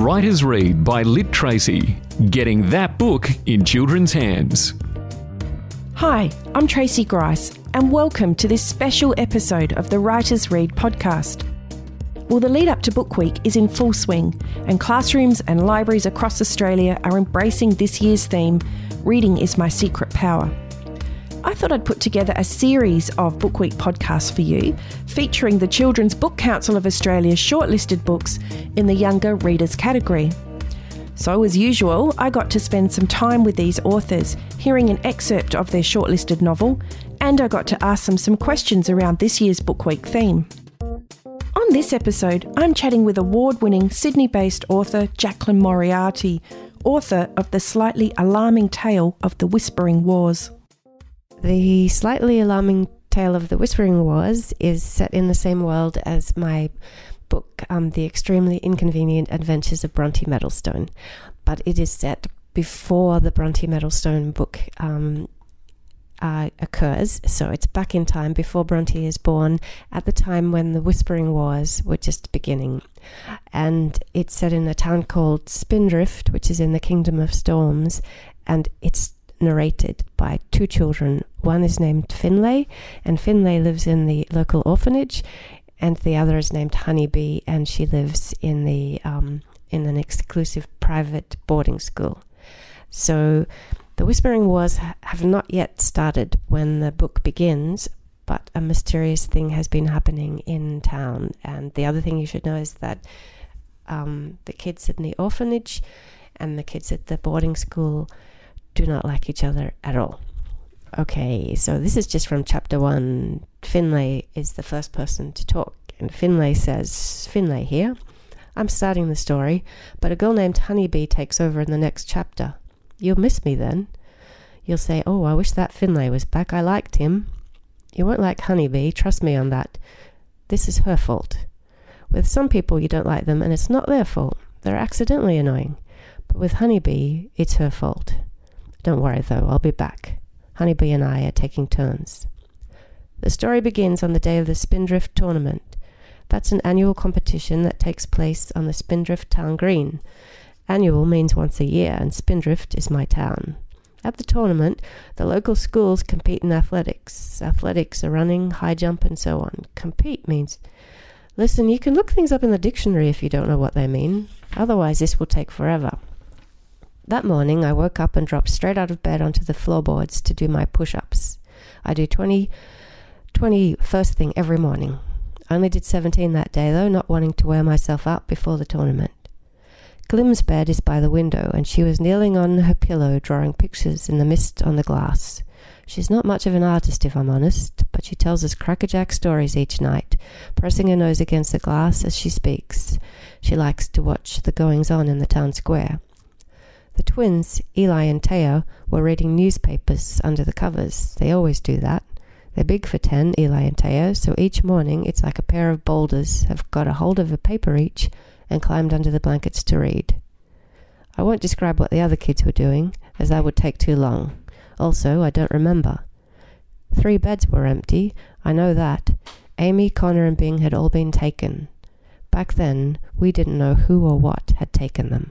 Writers Read by Lit Tracy. Getting that book in children's hands. Hi, I'm Tracy Grice, and welcome to this special episode of the Writers Read podcast. Well, the lead up to Book Week is in full swing, and classrooms and libraries across Australia are embracing this year's theme Reading is My Secret Power. I thought I'd put together a series of Book Week podcasts for you, featuring the Children's Book Council of Australia's shortlisted books in the younger readers category. So, as usual, I got to spend some time with these authors, hearing an excerpt of their shortlisted novel, and I got to ask them some questions around this year's Book Week theme. On this episode, I'm chatting with award winning Sydney based author Jaclyn Moriarty, author of the slightly alarming tale of the Whispering Wars. The slightly alarming tale of the Whispering Wars is set in the same world as my book, um, The Extremely Inconvenient Adventures of Bronte Mettlestone, but it is set before the Bronte Mettlestone book um, uh, occurs. So it's back in time before Bronte is born, at the time when the Whispering Wars were just beginning. And it's set in a town called Spindrift, which is in the Kingdom of Storms, and it's narrated by two children. One is named Finlay, and Finlay lives in the local orphanage, and the other is named Honeybee, and she lives in the um, in an exclusive private boarding school. So, the Whispering Wars have not yet started when the book begins, but a mysterious thing has been happening in town. And the other thing you should know is that um, the kids in the orphanage and the kids at the boarding school do not like each other at all. Okay, so this is just from chapter one. Finlay is the first person to talk, and Finlay says, Finlay here. I'm starting the story, but a girl named Honeybee takes over in the next chapter. You'll miss me then. You'll say, Oh, I wish that Finlay was back. I liked him. You won't like Honeybee, trust me on that. This is her fault. With some people, you don't like them, and it's not their fault. They're accidentally annoying. But with Honeybee, it's her fault. Don't worry though, I'll be back. Honeybee and I are taking turns. The story begins on the day of the Spindrift tournament. That's an annual competition that takes place on the Spindrift Town Green. Annual means once a year, and Spindrift is my town. At the tournament, the local schools compete in athletics. Athletics are running, high jump, and so on. Compete means. Listen, you can look things up in the dictionary if you don't know what they mean. Otherwise, this will take forever. That morning, I woke up and dropped straight out of bed onto the floorboards to do my push ups. I do 20, 20 first thing every morning. I only did 17 that day, though, not wanting to wear myself out before the tournament. Glim's bed is by the window, and she was kneeling on her pillow drawing pictures in the mist on the glass. She's not much of an artist, if I'm honest, but she tells us crackerjack stories each night, pressing her nose against the glass as she speaks. She likes to watch the goings on in the town square. The twins, Eli and Teo, were reading newspapers under the covers. They always do that. They're big for ten, Eli and Teo, so each morning it's like a pair of boulders have got a hold of a paper each and climbed under the blankets to read. I won't describe what the other kids were doing, as that would take too long. Also, I don't remember. Three beds were empty, I know that. Amy, Connor, and Bing had all been taken. Back then, we didn't know who or what had taken them.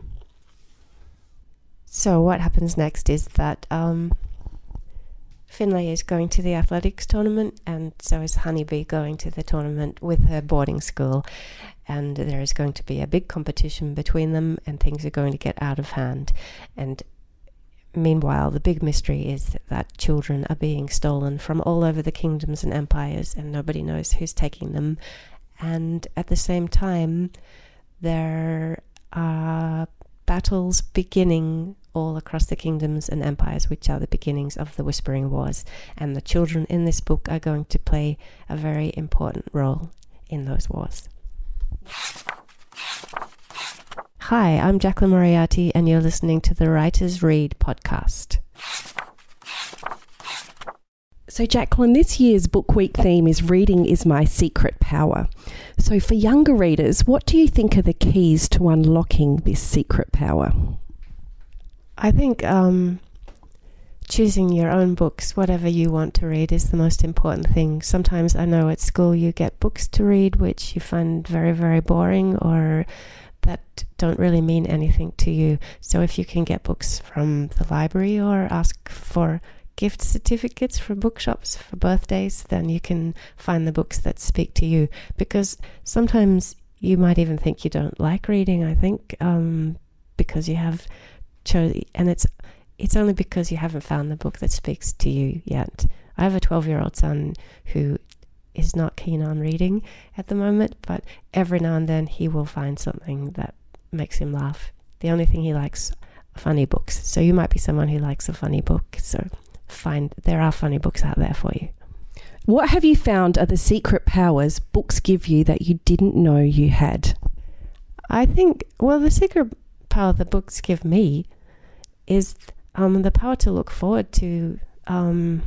So what happens next is that um, Finlay is going to the athletics tournament, and so is Honeybee going to the tournament with her boarding school. And there is going to be a big competition between them, and things are going to get out of hand. And meanwhile, the big mystery is that children are being stolen from all over the kingdoms and empires, and nobody knows who's taking them. And at the same time, there are battles beginning all across the kingdoms and empires, which are the beginnings of the Whispering Wars. And the children in this book are going to play a very important role in those wars. Hi, I'm Jaclyn Moriarty, and you're listening to the Writers Read podcast. So, Jaclyn, this year's Book Week theme is Reading is My Secret Power. So, for younger readers, what do you think are the keys to unlocking this secret power? I think um, choosing your own books, whatever you want to read, is the most important thing. Sometimes I know at school you get books to read which you find very, very boring or that don't really mean anything to you. So if you can get books from the library or ask for gift certificates for bookshops for birthdays, then you can find the books that speak to you. Because sometimes you might even think you don't like reading. I think um, because you have chosen, and it's it's only because you haven't found the book that speaks to you yet. I have a 12 year old son who is not keen on reading at the moment, but every now and then he will find something that makes him laugh. The only thing he likes are funny books. So you might be someone who likes a funny book. So find there are funny books out there for you. What have you found are the secret powers books give you that you didn't know you had? I think well the secret power the books give me is um, the power to look forward to um,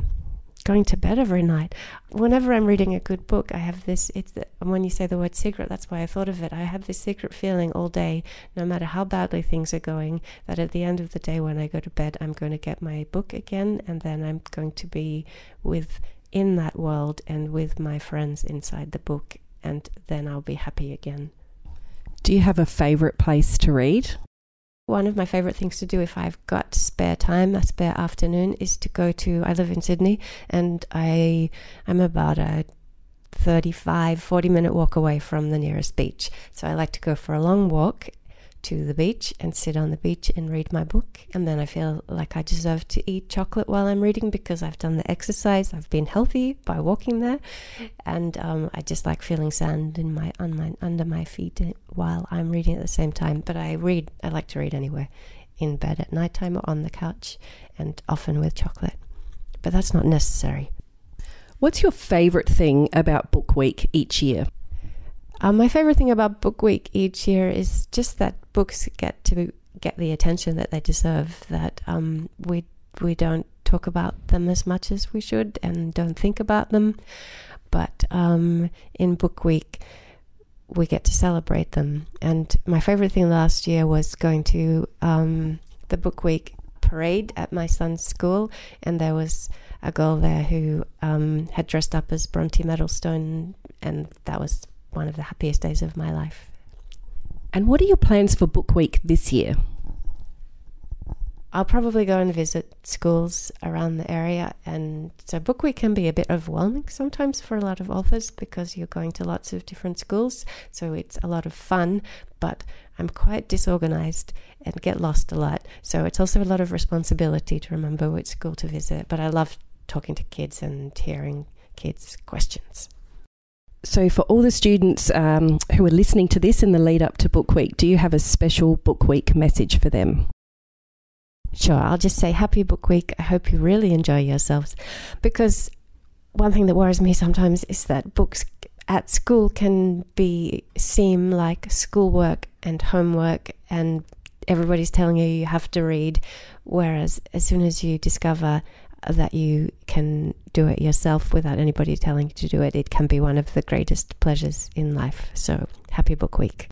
going to bed every night. Whenever I'm reading a good book, I have this. It's when you say the word secret, that's why I thought of it. I have this secret feeling all day, no matter how badly things are going, that at the end of the day, when I go to bed, I'm going to get my book again, and then I'm going to be with in that world and with my friends inside the book, and then I'll be happy again. Do you have a favorite place to read? One of my favorite things to do if I've got spare time, a spare afternoon, is to go to. I live in Sydney, and I I'm about a 35, 40 minute walk away from the nearest beach. So I like to go for a long walk to the beach and sit on the beach and read my book. And then I feel like I deserve to eat chocolate while I'm reading because I've done the exercise. I've been healthy by walking there, and um, I just like feeling sand in my, on my under my feet while I'm reading at the same time. But I read. I like to read anywhere, in bed at night time or on the couch, and often with chocolate. But that's not necessary. What's your favorite thing about Book Week each year? Um, my favorite thing about Book Week each year is just that books get to get the attention that they deserve. That um, we we don't talk about them as much as we should, and don't think about them. But um, in Book Week, we get to celebrate them. And my favorite thing last year was going to um, the Book Week parade at my son's school, and there was a girl there who um, had dressed up as Bronte Mettlestone, and that was one of the happiest days of my life. And what are your plans for Book Week this year? I'll probably go and visit schools around the area. And so, Book Week can be a bit overwhelming sometimes for a lot of authors because you're going to lots of different schools. So, it's a lot of fun, but I'm quite disorganized and get lost a lot. So, it's also a lot of responsibility to remember which school to visit. But I love talking to kids and hearing kids' questions. So, for all the students um, who are listening to this in the lead up to Book Week, do you have a special Book Week message for them? Sure, I'll just say Happy Book Week. I hope you really enjoy yourselves. Because one thing that worries me sometimes is that books at school can be seem like schoolwork and homework and everybody's telling you you have to read whereas as soon as you discover that you can do it yourself without anybody telling you to do it, it can be one of the greatest pleasures in life. So, happy Book Week.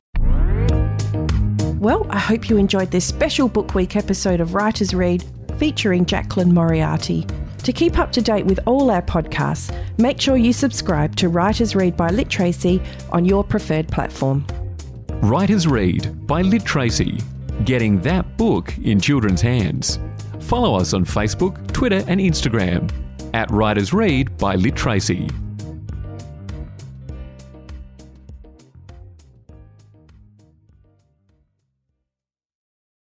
Well, I hope you enjoyed this special Book Week episode of Writers Read featuring Jaclyn Moriarty. To keep up to date with all our podcasts, make sure you subscribe to Writers Read by Lit Tracy on your preferred platform. Writers Read by Lit Tracy, getting that book in children's hands. Follow us on Facebook, Twitter, and Instagram at Writers Read by Lit Tracy.